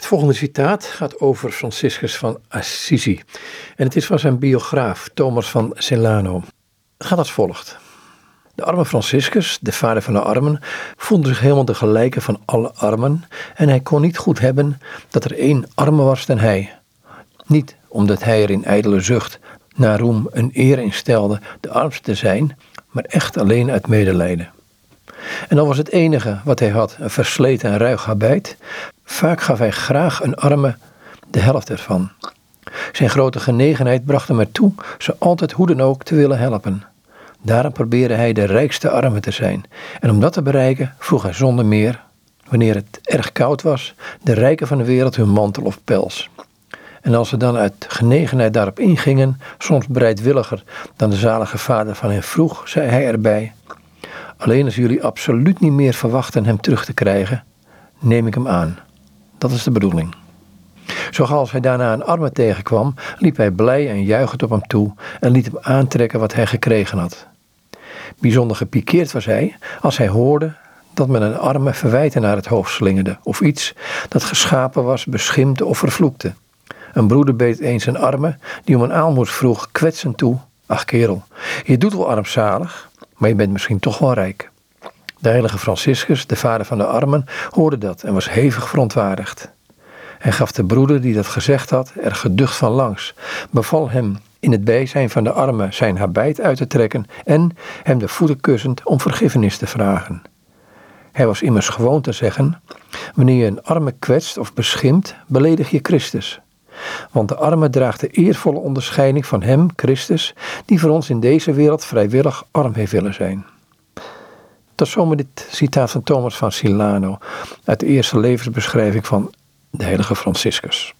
Het volgende citaat gaat over Franciscus van Assisi. En het is van zijn biograaf Thomas van Celano. Gaat als volgt. De arme Franciscus, de vader van de armen, voelde zich helemaal de gelijke van alle armen en hij kon niet goed hebben dat er één arme was dan hij. Niet omdat hij er in ijdele zucht naar roem een eer in stelde de armste te zijn, maar echt alleen uit medelijden. En dan was het enige wat hij had een versleten en ruig habit. Vaak gaf hij graag een arme de helft ervan. Zijn grote genegenheid bracht hem ertoe ze altijd hoe dan ook te willen helpen. Daarom probeerde hij de rijkste arme te zijn. En om dat te bereiken vroeg hij zonder meer, wanneer het erg koud was, de rijken van de wereld hun mantel of pels. En als ze dan uit genegenheid daarop ingingen, soms bereidwilliger dan de zalige vader van hen vroeg, zei hij erbij: Alleen als jullie absoluut niet meer verwachten hem terug te krijgen, neem ik hem aan. Dat is de bedoeling. Zo als hij daarna een arme tegenkwam, liep hij blij en juichend op hem toe en liet hem aantrekken wat hij gekregen had. Bijzonder gepikeerd was hij als hij hoorde dat men een arme verwijten naar het hoofd slingerde of iets dat geschapen was, beschimpte of vervloekte. Een broeder beet eens een arme die om een aalmoes vroeg kwetsend toe. Ach kerel, je doet wel armzalig, maar je bent misschien toch wel rijk. De heilige Franciscus, de vader van de armen, hoorde dat en was hevig verontwaardigd. Hij gaf de broeder die dat gezegd had er geducht van langs, beval hem in het bijzijn van de armen zijn habit uit te trekken en hem de voeten kussend om vergiffenis te vragen. Hij was immers gewoon te zeggen: Wanneer je een arme kwetst of beschimpt, beledig je Christus. Want de arme draagt de eervolle onderscheiding van Hem, Christus, die voor ons in deze wereld vrijwillig arm heeft willen zijn. Tot zomer dit citaat van Thomas van Silano uit de eerste levensbeschrijving van de heilige Franciscus.